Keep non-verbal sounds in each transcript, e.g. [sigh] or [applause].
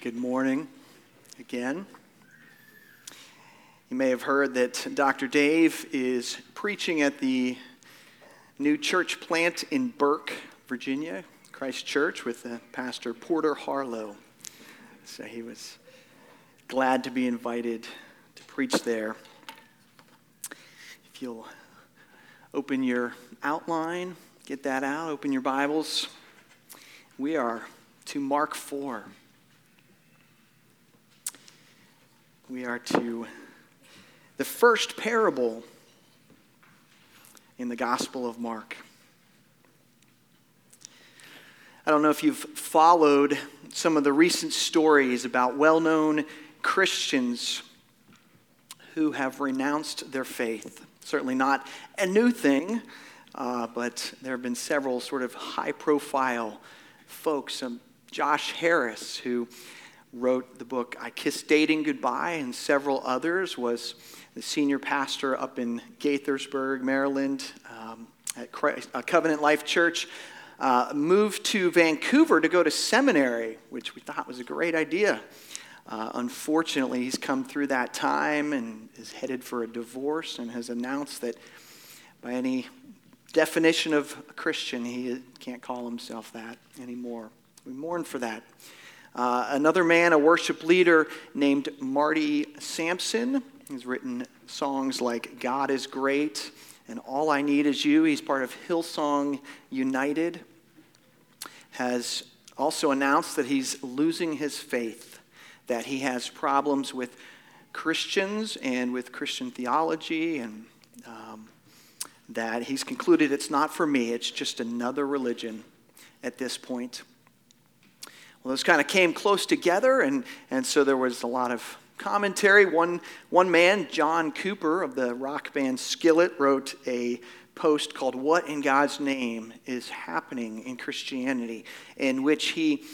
Good morning again. You may have heard that Dr. Dave is preaching at the new church plant in Burke, Virginia, Christ Church, with uh, Pastor Porter Harlow. So he was glad to be invited to preach there. If you'll open your outline, get that out, open your Bibles. We are to Mark 4. We are to the first parable in the Gospel of Mark. I don't know if you've followed some of the recent stories about well known Christians who have renounced their faith. Certainly not a new thing, uh, but there have been several sort of high profile folks. Um, Josh Harris, who wrote the book I Kissed Dating Goodbye, and several others, was the senior pastor up in Gaithersburg, Maryland, um, at Christ, uh, Covenant Life Church. Uh, moved to Vancouver to go to seminary, which we thought was a great idea. Uh, unfortunately, he's come through that time and is headed for a divorce and has announced that by any definition of a Christian, he can't call himself that anymore. We mourn for that. Uh, another man, a worship leader named Marty Sampson, has written songs like God is Great and All I Need Is You. He's part of Hillsong United. Has also announced that he's losing his faith, that he has problems with Christians and with Christian theology, and um, that he's concluded it's not for me, it's just another religion at this point. Well, those kind of came close together, and, and so there was a lot of commentary. One, one man, John Cooper of the rock band Skillet, wrote a post called What in God's Name is Happening in Christianity, in which he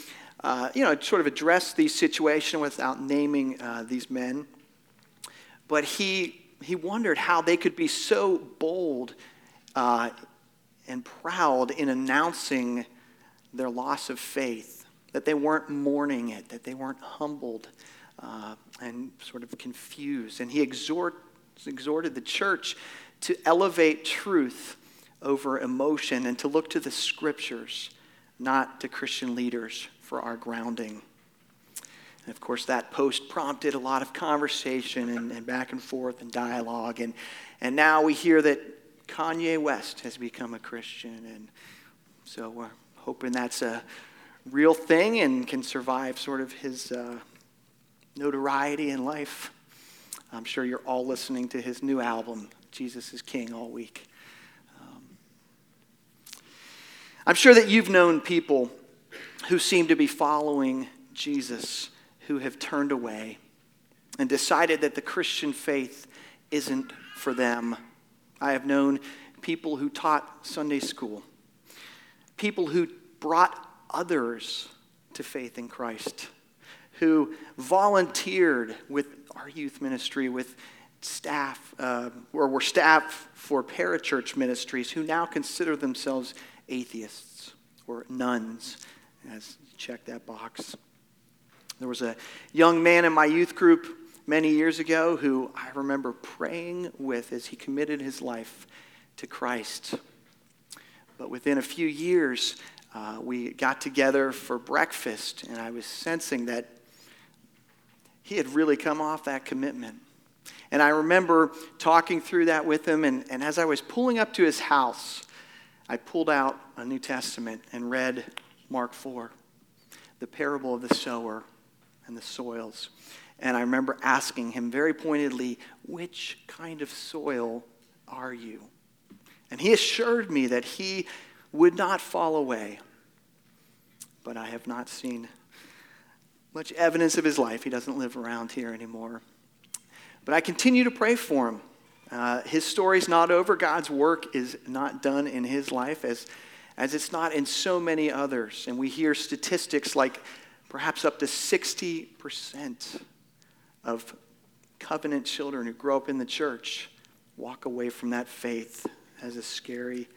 uh, you know, sort of addressed the situation without naming uh, these men. But he, he wondered how they could be so bold uh, and proud in announcing their loss of faith that they weren't mourning it, that they weren't humbled uh, and sort of confused. And he exhort, exhorted the church to elevate truth over emotion and to look to the scriptures, not to Christian leaders for our grounding. And of course, that post prompted a lot of conversation and, and, back and forth and dialogue. And, and now we hear that Kanye West has become a Christian. And so we're hoping that's a real thing and can survive sort of his uh, notoriety in life. I'm sure you're all listening to his new album, Jesus is King, all week. Um, I'm sure that you've known people who seem to be following Jesus who have turned away and decided that the Christian faith isn't for them. I have known people who taught Sunday school, people who brought others to faith in Christ, who volunteered with our youth ministry, with staff, uh, or were staff for parachurch ministries, who now consider themselves atheists or nones, as check that box. There was a young man in my youth group many years ago who I remember praying with as he committed his life to Christ. But within a few years, uh, we got together for breakfast, and I was sensing that he had really come off that commitment. And I remember talking through that with him, and, and as I was pulling up to his house, I pulled out a New Testament and read Mark 4, the parable of the sower and the soils. And I remember asking him very pointedly, Which kind of soil are you? And he assured me that he would not fall away. But I have not seen much evidence of his life. He doesn't live around here anymore. But I continue to pray for him. Uh, his story's not over. God's work is not done in his life as, as it's not in so many others. And we hear statistics like perhaps up to 60% of covenant children who grow up in the church walk away from that faith as a scary,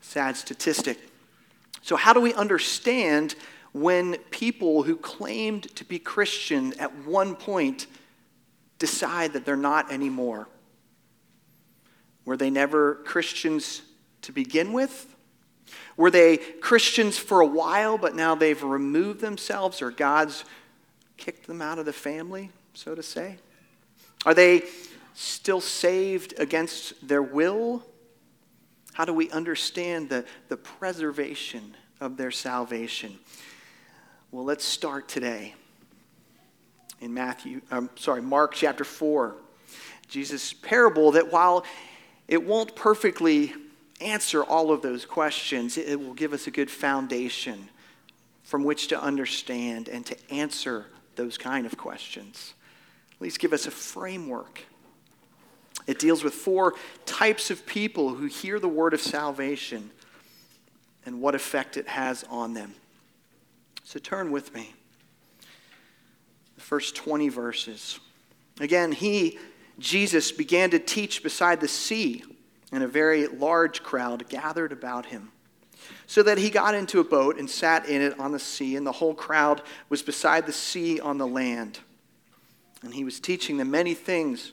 sad statistic. So, how do we understand when people who claimed to be Christian at one point decide that they're not anymore? Were they never Christians to begin with? Were they Christians for a while, but now they've removed themselves or God's kicked them out of the family, so to say? Are they still saved against their will? How do we understand the, the preservation of their salvation? Well, let's start today in Matthew, um, sorry, Mark chapter 4. Jesus' parable that while it won't perfectly answer all of those questions, it will give us a good foundation from which to understand and to answer those kind of questions. At least give us a framework. It deals with four types of people who hear the word of salvation and what effect it has on them. So turn with me. The first 20 verses. Again, he, Jesus, began to teach beside the sea and a very large crowd gathered about him. So that he got into a boat and sat in it on the sea, and the whole crowd was beside the sea on the land. And he was teaching them many things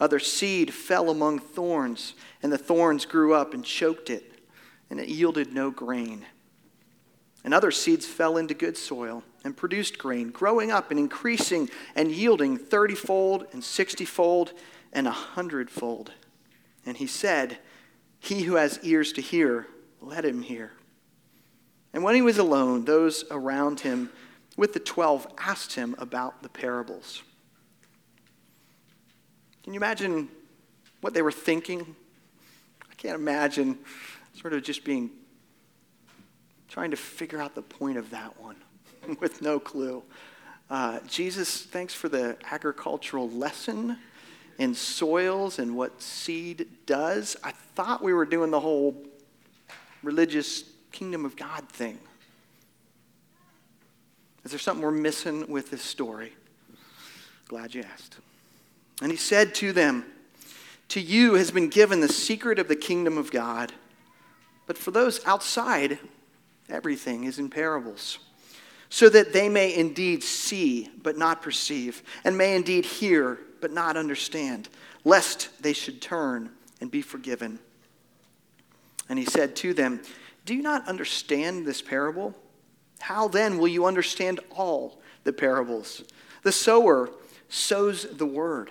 Other seed fell among thorns, and the thorns grew up and choked it, and it yielded no grain. And other seeds fell into good soil and produced grain, growing up and increasing and yielding thirtyfold and sixtyfold and a hundredfold. And he said, He who has ears to hear, let him hear. And when he was alone, those around him with the twelve asked him about the parables. Can you imagine what they were thinking? I can't imagine sort of just being trying to figure out the point of that one [laughs] with no clue. Uh, Jesus, thanks for the agricultural lesson in soils and what seed does. I thought we were doing the whole religious kingdom of God thing. Is there something we're missing with this story? Glad you asked. And he said to them, To you has been given the secret of the kingdom of God, but for those outside, everything is in parables so that they may indeed see but not perceive, and may indeed hear but not understand, lest they should turn and be forgiven. And he said to them, Do you not understand this parable? How then will you understand all the parables? The sower sows the word.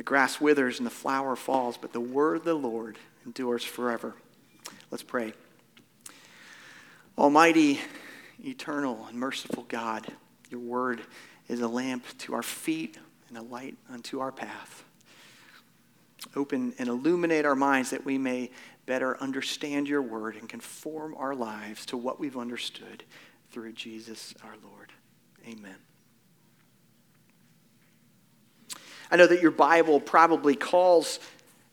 The grass withers and the flower falls, but the word of the Lord endures forever. Let's pray. Almighty, eternal, and merciful God, your word is a lamp to our feet and a light unto our path. Open and illuminate our minds that we may better understand your word and conform our lives to what we've understood through Jesus our Lord. Amen. I know that your Bible probably calls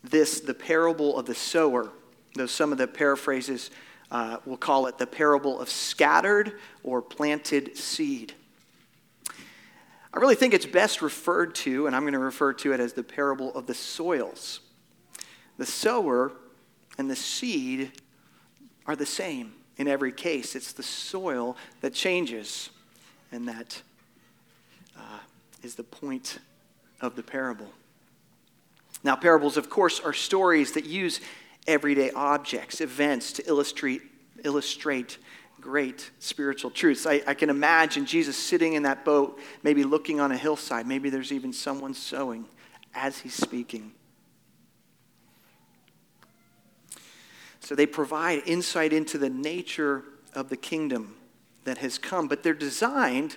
this the parable of the sower, though some of the paraphrases uh, we'll call it the parable of scattered or planted seed. I really think it's best referred to, and I'm going to refer to it as the parable of the soils. The sower and the seed are the same in every case. It's the soil that changes, and that uh, is the point of the parable. Now, parables, of course, are stories that use everyday objects, events to illustrate, illustrate great spiritual truths. I, I, can imagine Jesus sitting in that boat, maybe looking on a hillside. Maybe there's even someone sowing as he's speaking. So they provide insight into the nature of the kingdom that has come, but they're designed,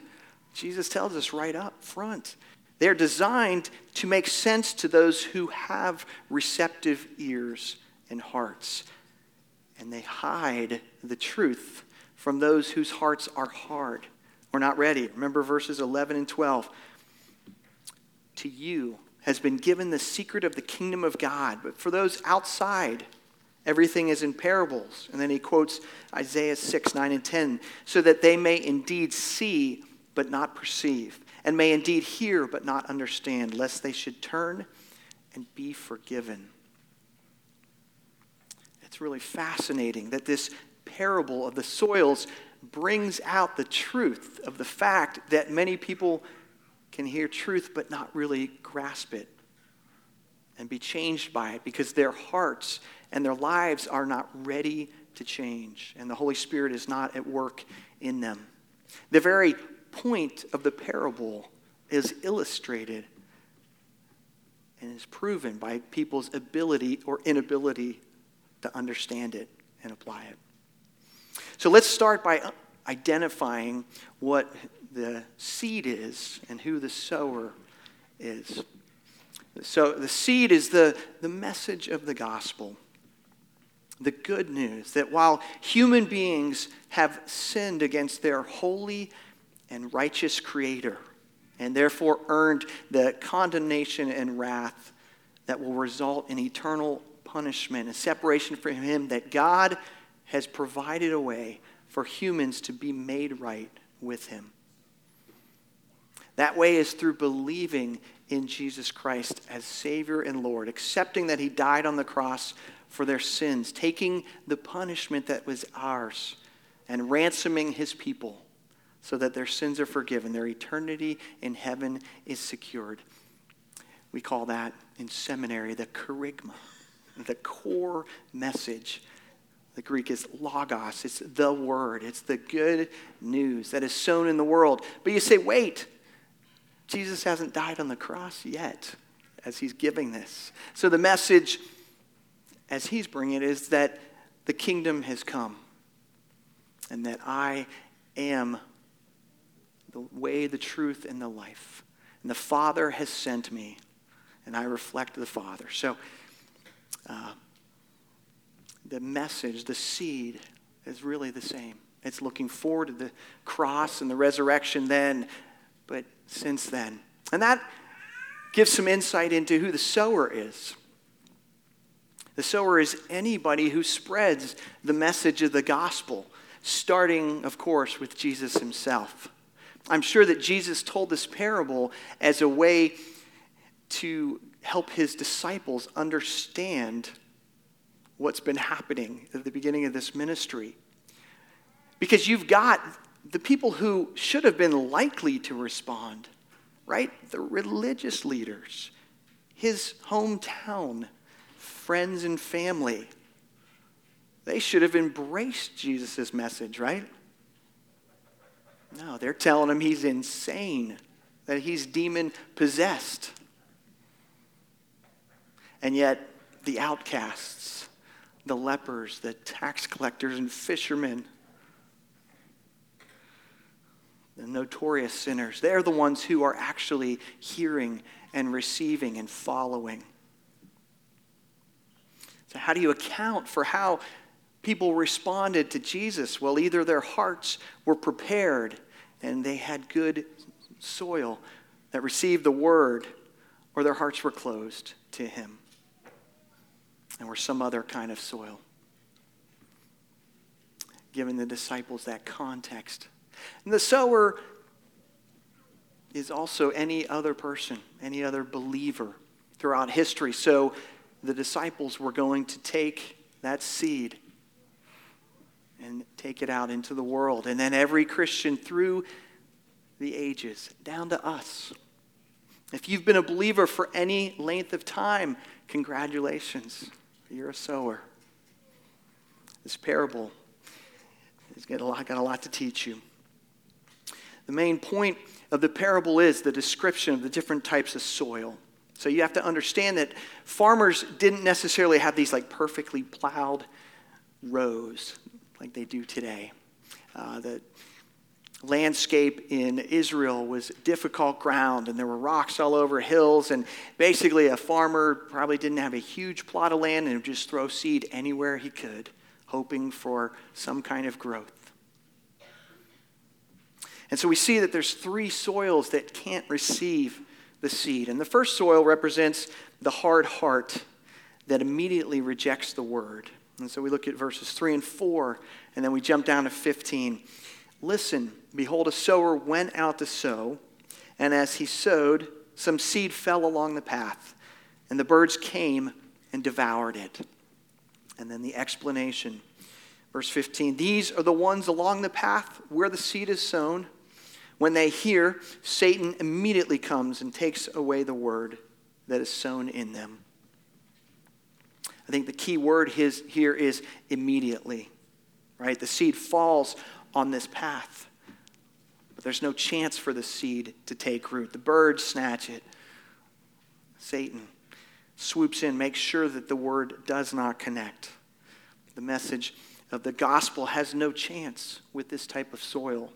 Jesus tells us right up front, they're designed to make sense to those who have receptive ears and hearts. And they hide the truth from those whose hearts are hard or not ready. Remember verses 11 and 12. To you has been given the secret of the kingdom of God, but for those outside, everything is in parables. And then he quotes Isaiah 6, 9, and 10, so that they may indeed see but not perceive and may indeed hear but not understand, lest they should turn and be forgiven. It's really fascinating that this parable of the soils brings out the truth of the fact that many people can hear truth but not really grasp it and be changed by it because their hearts and their lives are not ready to change and the Holy Spirit is not at work in them. The very point of the parable is illustrated and is proven by people's ability or inability to understand it and apply it. So let's start by identifying what the seed is and who the sower is. So the seed is the, the message of the gospel. The good news that while human beings have sinned against their holy and righteous Creator, and therefore earned the condemnation and wrath that will result in eternal punishment and separation from Him, that God has provided a way for humans to be made right with Him. That way is through believing in Jesus Christ as Savior and Lord, accepting that He died on the cross for their sins, taking the punishment that was ours, and ransoming His people so that their sins are forgiven. Their eternity in heaven is secured. We call that in seminary the kerygma, the core message. The Greek is logos, it's the word, it's the good news that is sown in the world. But you say, wait, Jesus hasn't died on the cross yet as he's giving this. So the message, as he's bringing it, is that the kingdom has come and that I am the way, the truth, and the life. And the Father has sent me, and I reflect the Father. So, uh, the message, the seed, is really the same. It's looking forward to the cross and the resurrection then, but since then. And that gives some insight into who the sower is. The sower is anybody who spreads the message of the gospel, starting, of course, with Jesus himself. I'm sure that Jesus told this parable as a way to help his disciples understand what's been happening at the beginning of this ministry. Because you've got the people who should have been likely to respond, right? The religious leaders, his hometown, friends, and family. They should have embraced Jesus' message, right? No, they're telling him he's insane, that he's demon possessed. And yet, the outcasts, the lepers, the tax collectors, and fishermen, the notorious sinners, they're the ones who are actually hearing and receiving and following. So, how do you account for how people responded to Jesus? Well, either their hearts were prepared and they had good soil that received the word, or their hearts were closed to him and were some other kind of soil. Giving the disciples that context. And the sower is also any other person, any other believer throughout history. So the disciples were going to take that seed and take it out into the world. And then every Christian through the ages, down to us. If you've been a believer for any length of time, congratulations. You're a sower. This parable has got a lot, got a lot to teach you. The main point of the parable is the description of the different types of soil. So you have to understand that farmers didn't necessarily have these like perfectly plowed rows like they do today. Uh, the landscape in Israel was difficult ground, and there were rocks all over hills. And basically, a farmer probably didn't have a huge plot of land and would just throw seed anywhere he could, hoping for some kind of growth. And so we see that there's three soils that can't receive the seed. And the first soil represents the hard heart that immediately rejects the word. And so we look at verses 3 and 4, and then we jump down to 15. Listen, behold, a sower went out to sow, and as he sowed, some seed fell along the path, and the birds came and devoured it. And then the explanation. Verse 15 These are the ones along the path where the seed is sown. When they hear, Satan immediately comes and takes away the word that is sown in them. I think the key word his, here is immediately, right? The seed falls on this path, but there's no chance for the seed to take root. The birds snatch it. Satan swoops in, makes sure that the word does not connect. The message of the gospel has no chance with this type of soil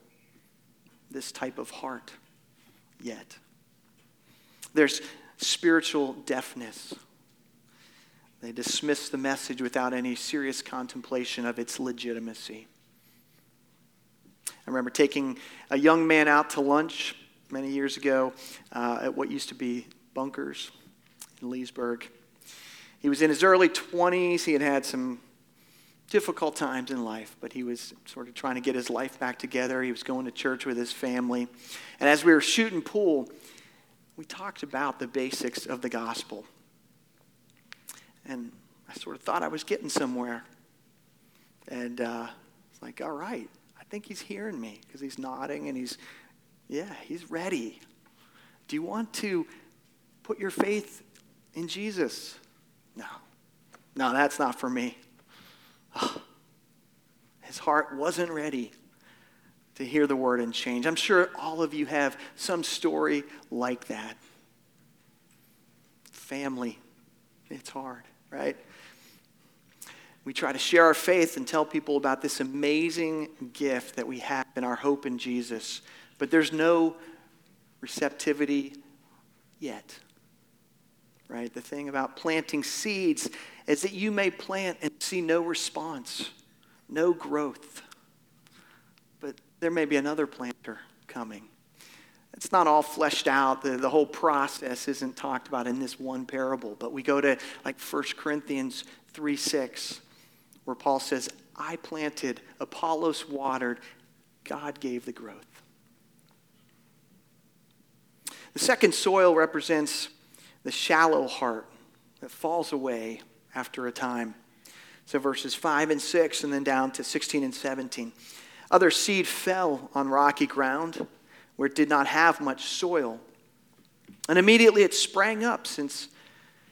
this type of heart yet. There's spiritual deafness. They dismiss the message without any serious contemplation of its legitimacy. I remember taking a young man out to lunch many years ago uh, at what used to be Bunkers in Leesburg. He was in his early 20s. He had had some difficult times in life, but he was sort of trying to get his life back together. He was going to church with his family. And as we were shooting pool, we talked about the basics of the gospel. And I sort of thought I was getting somewhere. And uh, it's like, all right, I think he's hearing me because he's nodding and he's, yeah, he's ready. Do you want to put your faith in Jesus? No. No, that's not for me. his heart wasn't ready to hear the word and change. I'm sure all of you have some story like that. Family, it's hard, right? We try to share our faith and tell people about this amazing gift that we have in our hope in Jesus, but there's no receptivity yet. Right? The thing about planting seeds is that you may plant and see no response, no growth. But there may be another planter coming. It's not all fleshed out. The, the whole process isn't talked about in this one parable. But we go to like 1 Corinthians 3 6, where Paul says, I planted, Apollos watered, God gave the growth. The second soil represents the shallow heart that falls away after a time. So verses 5 and 6, and then down to 16 and 17. Other seed fell on rocky ground where it did not have much soil. And immediately it sprang up since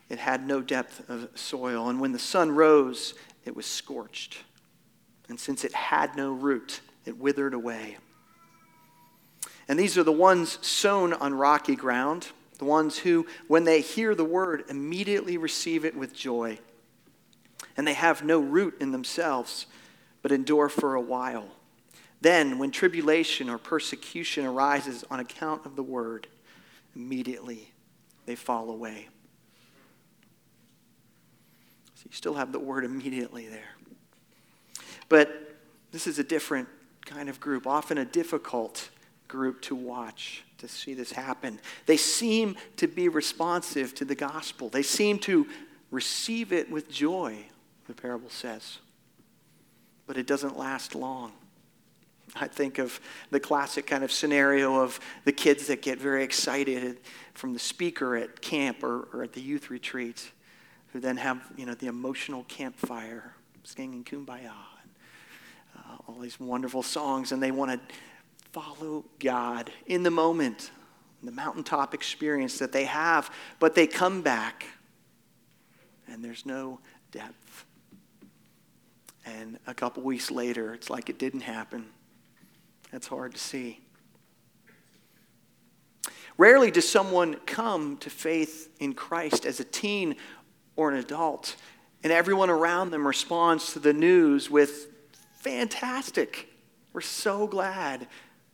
it had no depth of soil. And when the sun rose, it was scorched. And since it had no root, it withered away. And these are the ones sown on rocky ground, the ones who, when they hear the word, immediately receive it with joy and they have no root in themselves, but endure for a while. Then, when tribulation or persecution arises on account of the word, immediately they fall away. So you still have the word immediately there. But this is a different kind of group, often a difficult group to watch, to see this happen. They seem to be responsive to the gospel, they seem to receive it with joy the parable says. But it doesn't last long. I think of the classic kind of scenario of the kids that get very excited from the speaker at camp or, or at the youth retreat, who then have you know the emotional campfire, singing "Kumbaya," and, uh, all these wonderful songs, and they want to follow God in the moment, the mountaintop experience that they have, but they come back, and there's no depth. And a couple weeks later, it's like it didn't happen. That's hard to see. Rarely does someone come to faith in Christ as a teen or an adult, and everyone around them responds to the news with, Fantastic! We're so glad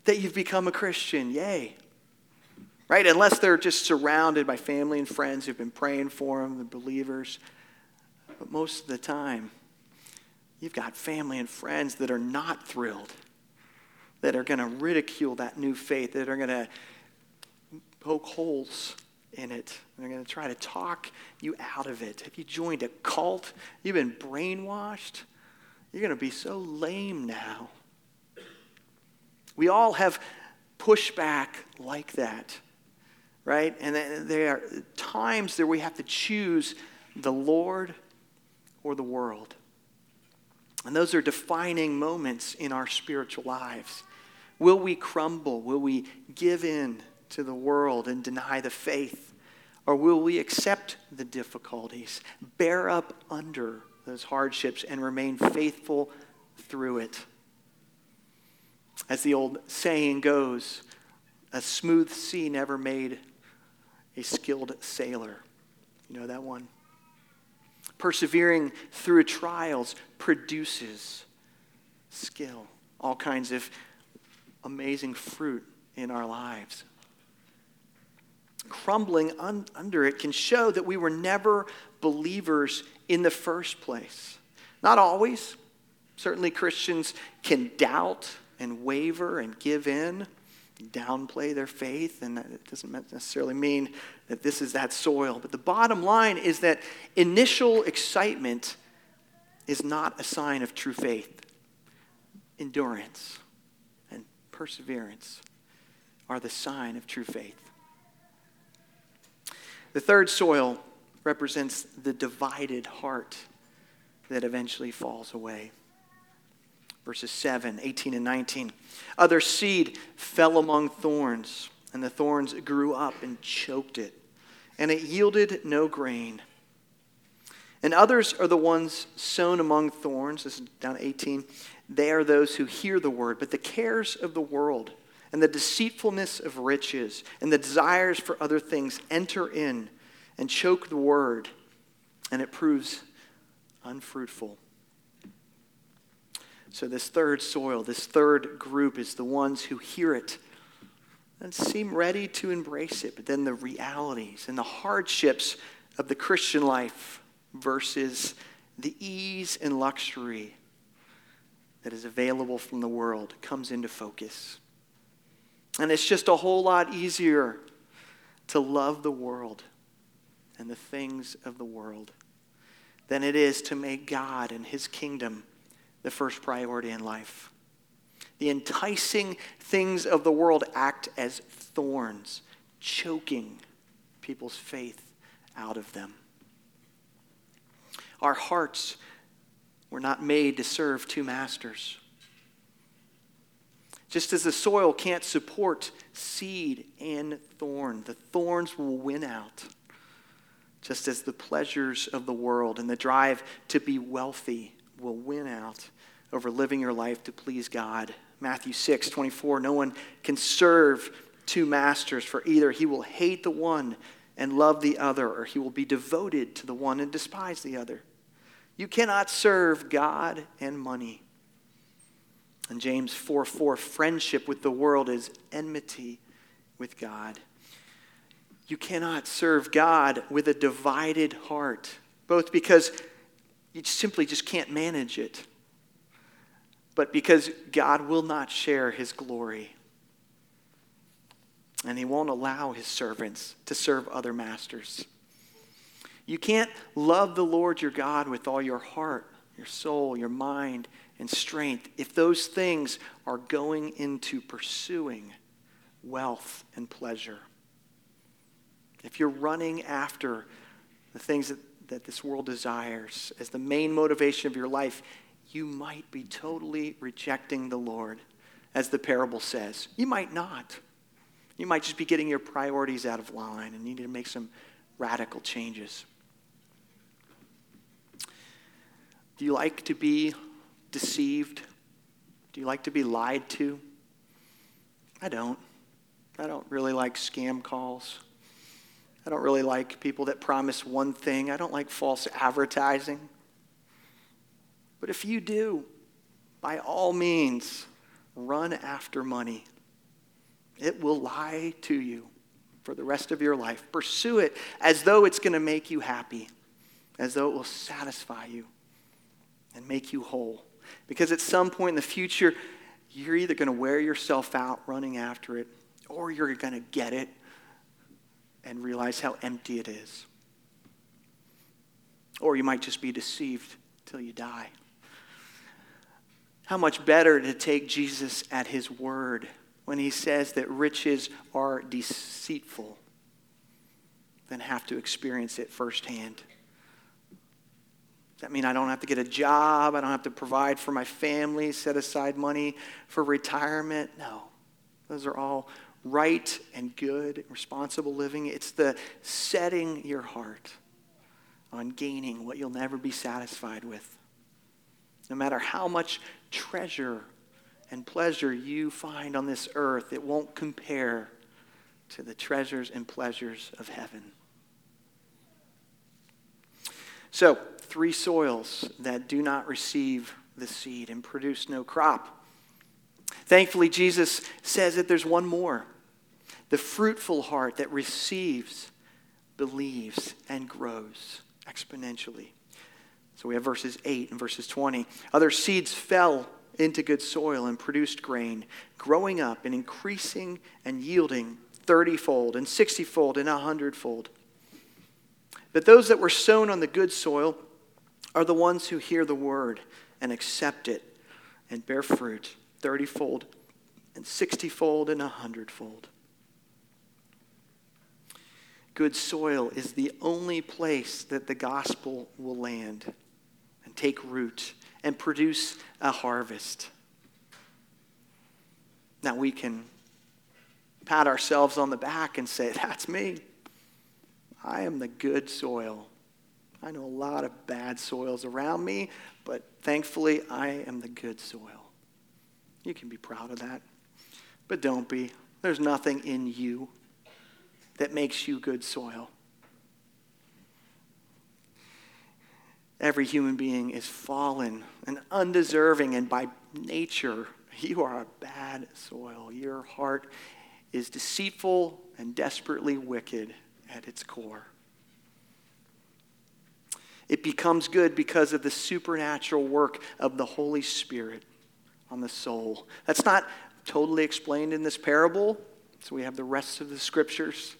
that you've become a Christian. Yay! Right? Unless they're just surrounded by family and friends who've been praying for them, the believers. But most of the time, you've got family and friends that are not thrilled, that are going to ridicule that new faith, that are going to poke holes in it. They're going to try to talk you out of it. Have you joined a cult? You've been brainwashed? You're going to be so lame now. We all have pushback like that, right? And there are times that we have to choose the Lord or the world. And those are defining moments in our spiritual lives. Will we crumble? Will we give in to the world and deny the faith? Or will we accept the difficulties, bear up under those hardships, and remain faithful through it? As the old saying goes, a smooth sea never made a skilled sailor. You know that one? Persevering through trials produces skill, all kinds of amazing fruit in our lives. Crumbling un- under it can show that we were never believers in the first place. Not always. Certainly, Christians can doubt and waver and give in, downplay their faith, and it doesn't necessarily mean that this is that soil. But the bottom line is that initial excitement is not a sign of true faith. Endurance perseverance are the sign of true faith. The third soil represents the divided heart that eventually falls away verses 7, 18, and 19. Other seed fell among thorns, and the thorns grew up and choked it, and it yielded no grain. And others are the ones sown among thorns. This is down 18. They are those who hear the word, but the cares of the world and the deceitfulness of riches and the desires for other things enter in and choke the word, and it proves unfruitful. So, this third soil, this third group is the ones who hear it and seem ready to embrace it, but then the realities and the hardships of the Christian life versus the ease and luxury that is available from the world comes into focus. And it's just a whole lot easier to love the world and the things of the world than it is to make God and his kingdom the first priority in life. The enticing things of the world act as thorns, choking people's faith out of them. Our hearts were not made to serve two masters. Just as the soil can't support seed and thorn, the thorns will win out. Just as the pleasures of the world and the drive to be wealthy will win out over living your life to please God. Matthew 6 24, no one can serve two masters, for either he will hate the one and love the other, or he will be devoted to the one and despise the other. You cannot serve God and money. And James 4 4, friendship with the world is enmity with God. You cannot serve God with a divided heart, both because you simply just can't manage it, but because God will not share his glory. And he won't allow his servants to serve other masters. You can't love the Lord your God with all your heart, your soul, your mind, and strength if those things are going into pursuing wealth and pleasure. If you're running after the things that, that this world desires as the main motivation of your life, you might be totally rejecting the Lord, as the parable says. You might not. You might just be getting your priorities out of line and you need to make some radical changes. Do you like to be deceived? Do you like to be lied to? I don't. I don't really like scam calls. I don't really like people that promise one thing. I don't like false advertising. But if you do, by all means, run after money. It will lie to you for the rest of your life. Pursue it as though it's going to make you happy, as though it will satisfy you and make you whole. Because at some point in the future, you're either going to wear yourself out running after it, or you're going to get it and realize how empty it is. Or you might just be deceived till you die. How much better to take Jesus at his word when he says that riches are deceitful than have to experience it firsthand. That mean I don't have to get a job? I don't have to provide for my family, set aside money for retirement? No. Those are all right and good, responsible living. It's the setting your heart on gaining what you'll never be satisfied with. No matter how much treasure and pleasure you find on this earth, it won't compare to the treasures and pleasures of heaven. So, three soils that do not receive the seed and produce no crop. Thankfully, Jesus says that there's one more the fruitful heart that receives, believes, and grows exponentially. So we have verses 8 and verses 20. Other seeds fell into good soil and produced grain, growing up and increasing and yielding 30 fold and 60 fold and 100 fold. But those that were sown on the good soil are the ones who hear the word and accept it and bear fruit 30 fold and 60 fold and 100 fold. Good soil is the only place that the gospel will land and take root and produce a harvest. Now we can pat ourselves on the back and say, That's me. I am the good soil. I know a lot of bad soils around me, but thankfully I am the good soil. You can be proud of that, but don't be. There's nothing in you that makes you good soil. Every human being is fallen and undeserving, and by nature, you are a bad soil. Your heart is deceitful and desperately wicked at its core. It becomes good because of the supernatural work of the Holy Spirit on the soul. That's not totally explained in this parable, so we have the rest of the scriptures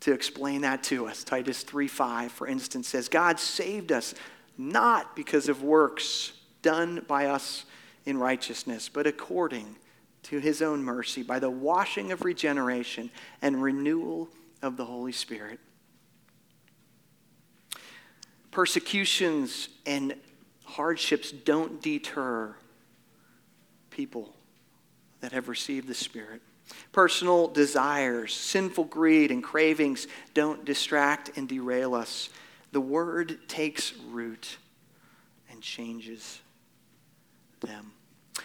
to explain that to us. Titus 3:5 for instance says God saved us not because of works done by us in righteousness, but according to his own mercy by the washing of regeneration and renewal of the Holy Spirit. Persecutions and hardships don't deter people that have received the Spirit. Personal desires, sinful greed, and cravings don't distract and derail us. The Word takes root and changes them.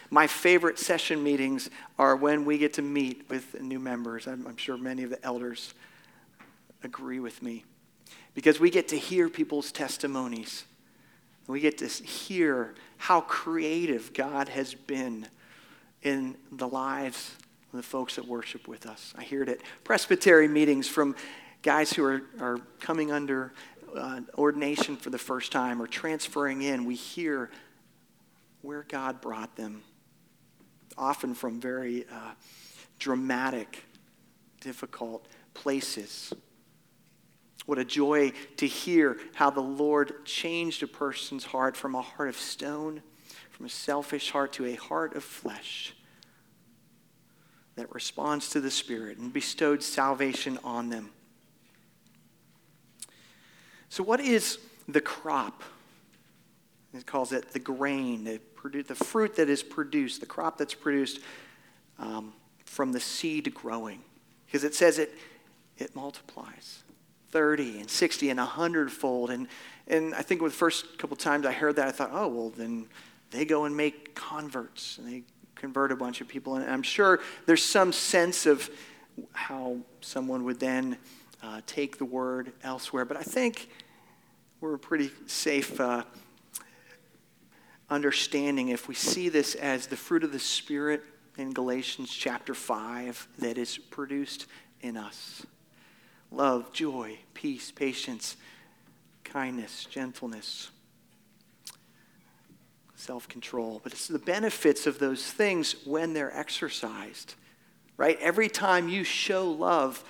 My favorite session meetings are when we get to meet with new members. I'm, I'm sure many of the elders agree with me because we get to hear people's testimonies. We get to hear how creative God has been in the lives of the folks that worship with us. I hear it at presbytery meetings from guys who are, are coming under uh, ordination for the first time or transferring in. We hear where God brought them, often from very uh, dramatic, difficult places. What a joy to hear how the Lord changed a person's heart from a heart of stone from a selfish heart to a heart of flesh that responds to the Spirit and bestowed salvation on them. So, what is the crop? It calls it the grain, the, fruit that is produced, the crop that's produced um, from the seed growing. Because it says it, it multiplies 30 and 60 and 100 fold. And, and I think the first couple times I heard that, I thought, oh, well, then they go and make converts and they convert a bunch of people. And I'm sure there's some sense of how someone would then uh, take the word elsewhere. But I think we're pretty safe uh, understanding if we see this as the fruit of the Spirit in Galatians chapter 5 that is produced in us love, joy, peace, patience, kindness, gentleness self control, but it's the benefits of those things when they're exercised, right? Every time you show love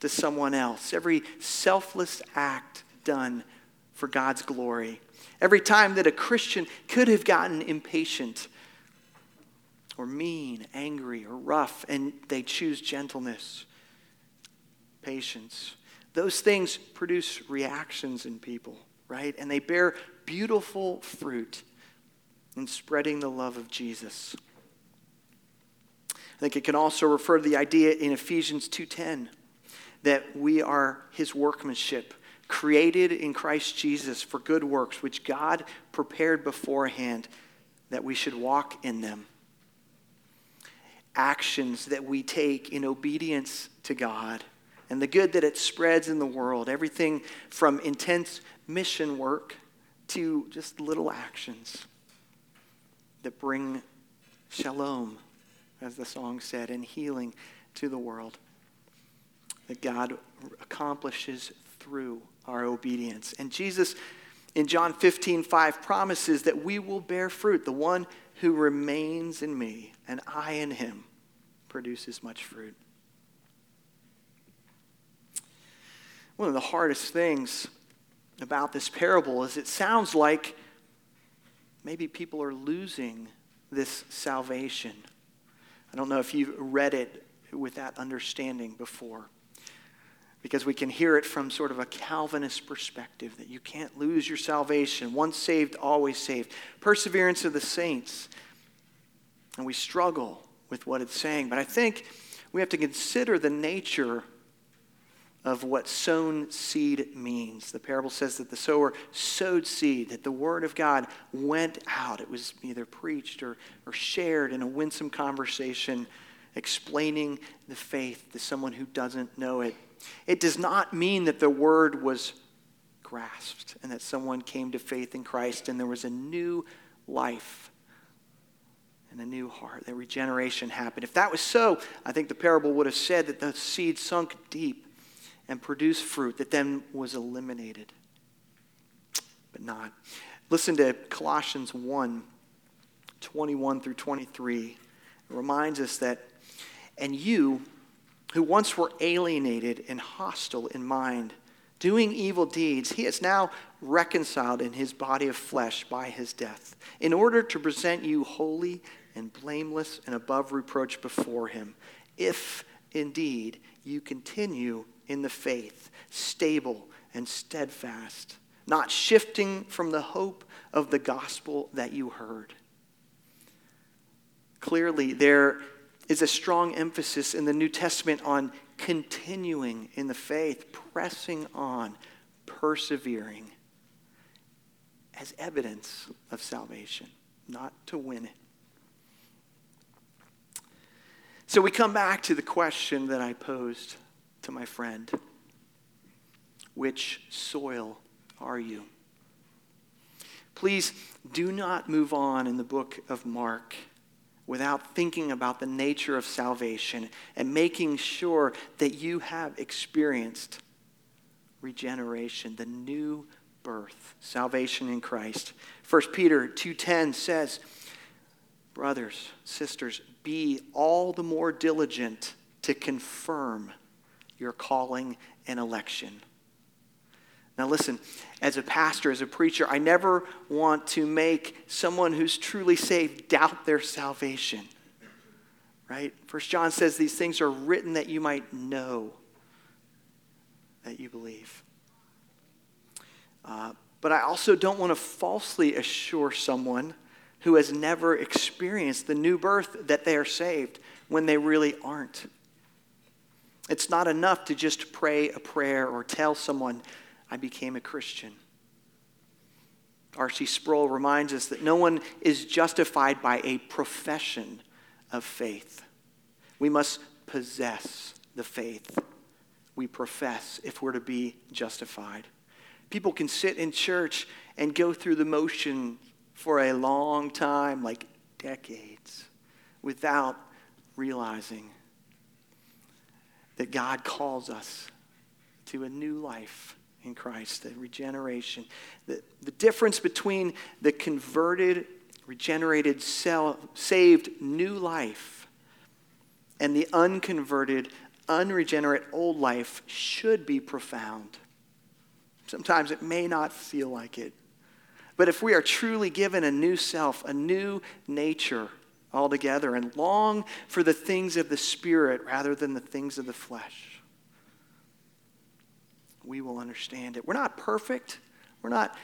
to someone else, every selfless act done for God's glory, every time that a Christian could have gotten impatient or mean, angry, or rough, and they choose gentleness, patience. Those things produce reactions in people, right? And they bear beautiful fruit in spreading the love of Jesus. I think it can also refer to the idea in Ephesians 2:10 that we are his workmanship, created in Christ Jesus for good works which God prepared beforehand that we should walk in them. Actions that we take in obedience to God and the good that it spreads in the world, everything from intense mission work to just little actions that bring shalom, as the song said, and healing to the world. That God accomplishes through our obedience. And Jesus, in John 15, 5, promises that we will bear fruit. The one who remains in me and I in him produces much fruit. One of the hardest things about this parable is it sounds like maybe people are losing this salvation. I don't know if you've read it with that understanding before. Because we can hear it from sort of a Calvinist perspective that you can't lose your salvation. Once saved, always saved. Perseverance of the saints. And we struggle with what it's saying. But I think we have to consider the nature of what sown seed means. The parable says that the sower sowed seed, that the word of God went out. It was either preached or, or shared in a winsome conversation, explaining the faith to someone who doesn't know it. It does not mean that the word was grasped and that someone came to faith in Christ and there was a new life and a new heart, that regeneration happened. If that was so, I think the parable would have said that the seed sunk deep and produce fruit that then was eliminated, but not. Listen to Colossians 1 21 through 23. It reminds us that, and you who once were alienated and hostile in mind, doing evil deeds, he is now reconciled in his body of flesh by his death, in order to present you holy and blameless and above reproach before him, if indeed you continue in the faith, stable and steadfast, not shifting from the hope of the gospel that you heard. Clearly, there is a strong emphasis in the New Testament on continuing in the faith, pressing on, persevering as evidence of salvation, not to win it. So we come back to the question that I posed to my friend Which soil are you? Please do not move on in the book of Mark without thinking about the nature of salvation and making sure that you have experienced regeneration, the new birth, salvation in Christ. 1 Peter 2:10 says, "Brothers, sisters, be all the more diligent to confirm your calling and election. Now, listen, as a pastor, as a preacher, I never want to make someone who's truly saved doubt their salvation. Right? First John says these things are written that you might know that you believe. Uh, but I also don't want to falsely assure someone who has never experienced the new birth that they are saved when they really aren't. It's not enough to just pray a prayer or tell someone, I became a Christian. R.C. Sproul reminds us that no one is justified by a profession of faith. We must possess the faith we profess if we're to be justified. People can sit in church and go through the motion for a long time, like decades, without realizing that God calls us to a new life in Christ, the regeneration. The, the difference between the converted, regenerated, saved new life and the unconverted, unregenerate old life should be profound. Sometimes it may not feel like it. But if we are truly given a new self, a new nature altogether, and long for the things of the Spirit rather than the things of the flesh, we will understand it. We're not perfect, we're not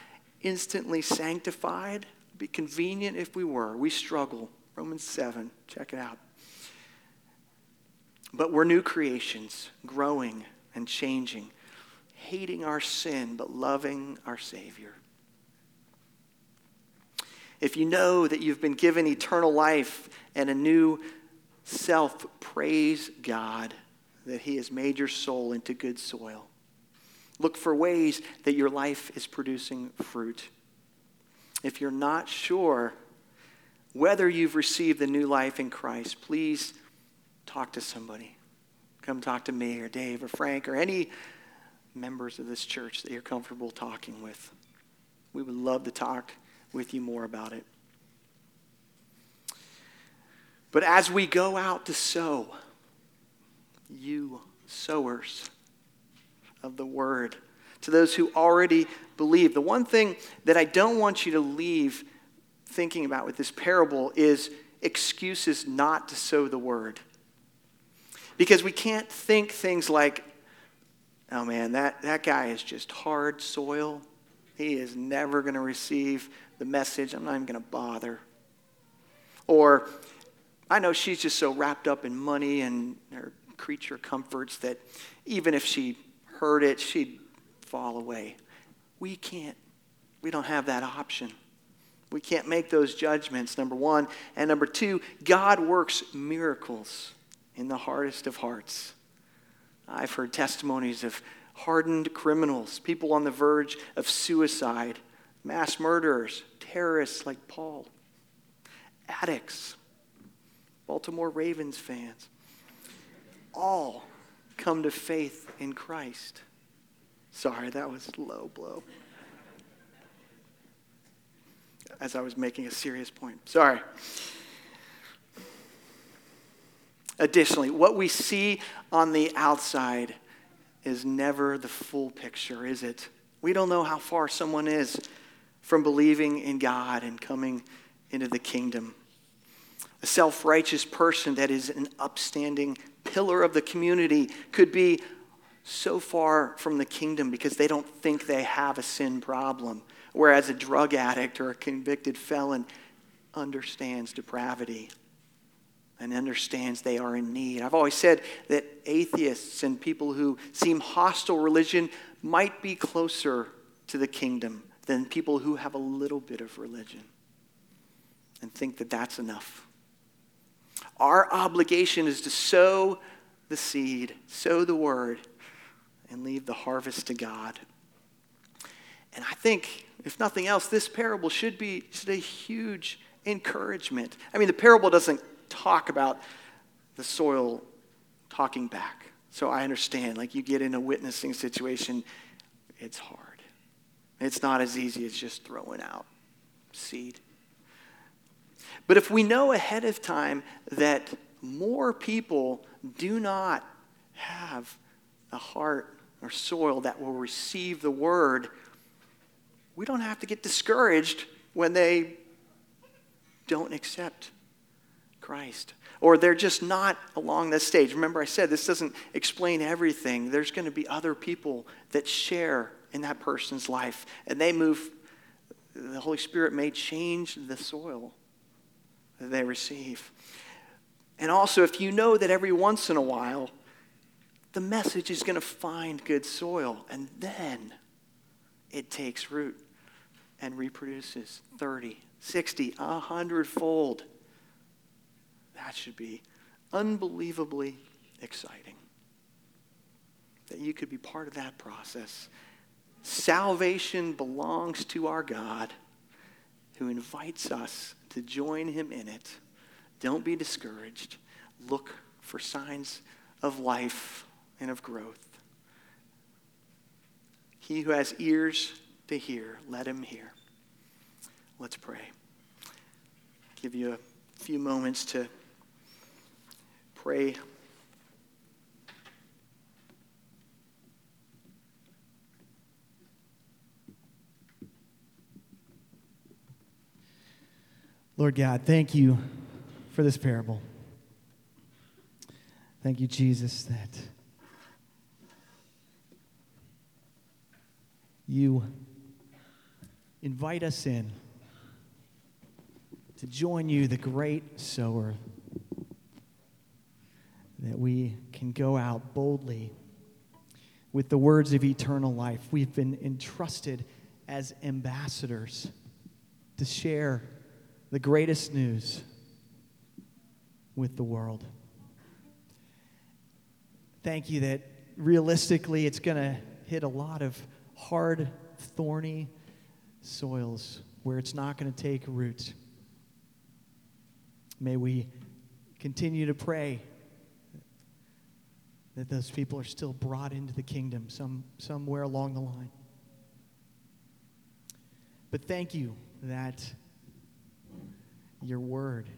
instantly sanctified. It'd be convenient if we were. We struggle. Romans 7, check it out. But we're new creations, growing and changing, hating our sin, but loving our Savior. If you know that you've been given eternal life and a new self, praise God that He has made your soul into good soil. Look for ways that your life is producing fruit. If you're not sure whether you've received the new life in Christ, please talk to somebody. Come talk to me or Dave or Frank or any members of this church that you're comfortable talking with. We would love to talk with you more about it. But as we go out to sow, you sowers, of the word to those who already believe. The one thing that I don't want you to leave thinking about with this parable is excuses not to sow the word. Because we can't think things like, oh man, that, that guy is just hard soil. He is never going to receive the message. I'm not even going to bother. Or, I know she's just so wrapped up in money and her creature comforts that even if she heard it, she'd fall away. We can't, we don't have that option. We can't make those judgments, number one. And number two, God works miracles in the hardest of hearts. I've heard testimonies of hardened criminals, people on the verge of suicide, mass murderers, terrorists like Paul, addicts, Baltimore Ravens fans. All come to faith in Christ. Sorry, that was low blow. As I was making a serious point. Sorry. Additionally, what we see on the outside is never the full picture, is it? We don't know how far someone is from believing in God and coming into the kingdom. A self righteous person that is an upstanding pillar of the community could be so far from the kingdom because they don't think they have a sin problem. Whereas a drug addict or a convicted felon understands depravity and understands they are in need. I've always said that atheists and people who seem hostile to religion might be closer to the kingdom than people who have a little bit of religion and think that that's enough. Our obligation is to sow the seed, sow the word, and leave the harvest to God. And I think, if nothing else, this parable should be a huge encouragement. I mean, the parable doesn't talk about the soil talking back. So I understand, like you get in a witnessing situation, it's hard. It's not as easy as just throwing out seed. But if we know ahead of time that more people do not have a heart or soil that will receive the word, we don't have to get discouraged when they don't accept Christ. Or they're just not along this stage. Remember, I said this doesn't explain everything. There's going to be other people that share in that person's life, and they move. The Holy Spirit may change the soil that they receive. And also, if you know that every once in a while, the message is going to find good soil, and then it takes root and reproduces 30, 60, 100 fold. That should be unbelievably exciting. That you could be part of that process. Salvation belongs to our God who invites us to join him in it. Don't be discouraged. Look for signs of life and of growth. He who has ears to hear, let him hear. Let's pray. Give you a few moments to pray. Lord God, thank you for this parable. Thank you, Jesus, that you invite us in to join you, the great sower, that we can go out boldly with the words of eternal life. We've been entrusted as ambassadors to share the greatest news with the world. Thank you that realistically it's going to hit a lot of hard, thorny soils where it's not going to take root. May we continue to pray that those people are still brought into the kingdom some, somewhere along the line. But thank you that your word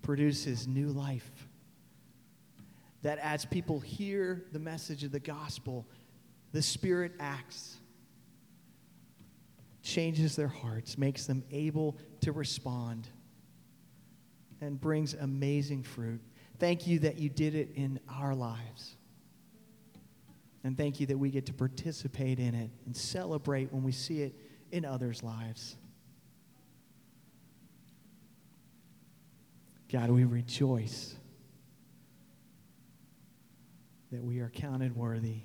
produces new life. That as people hear the message of the gospel, the Spirit acts, changes their hearts, makes them able to respond, and brings amazing fruit. Thank you that you did it in our lives. And thank you that we get to participate in it and celebrate when we see it in others' lives. God, we rejoice that we are counted worthy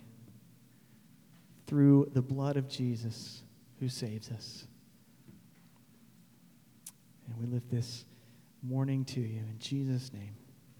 through the blood of Jesus who saves us. And we lift this morning to you in Jesus' name.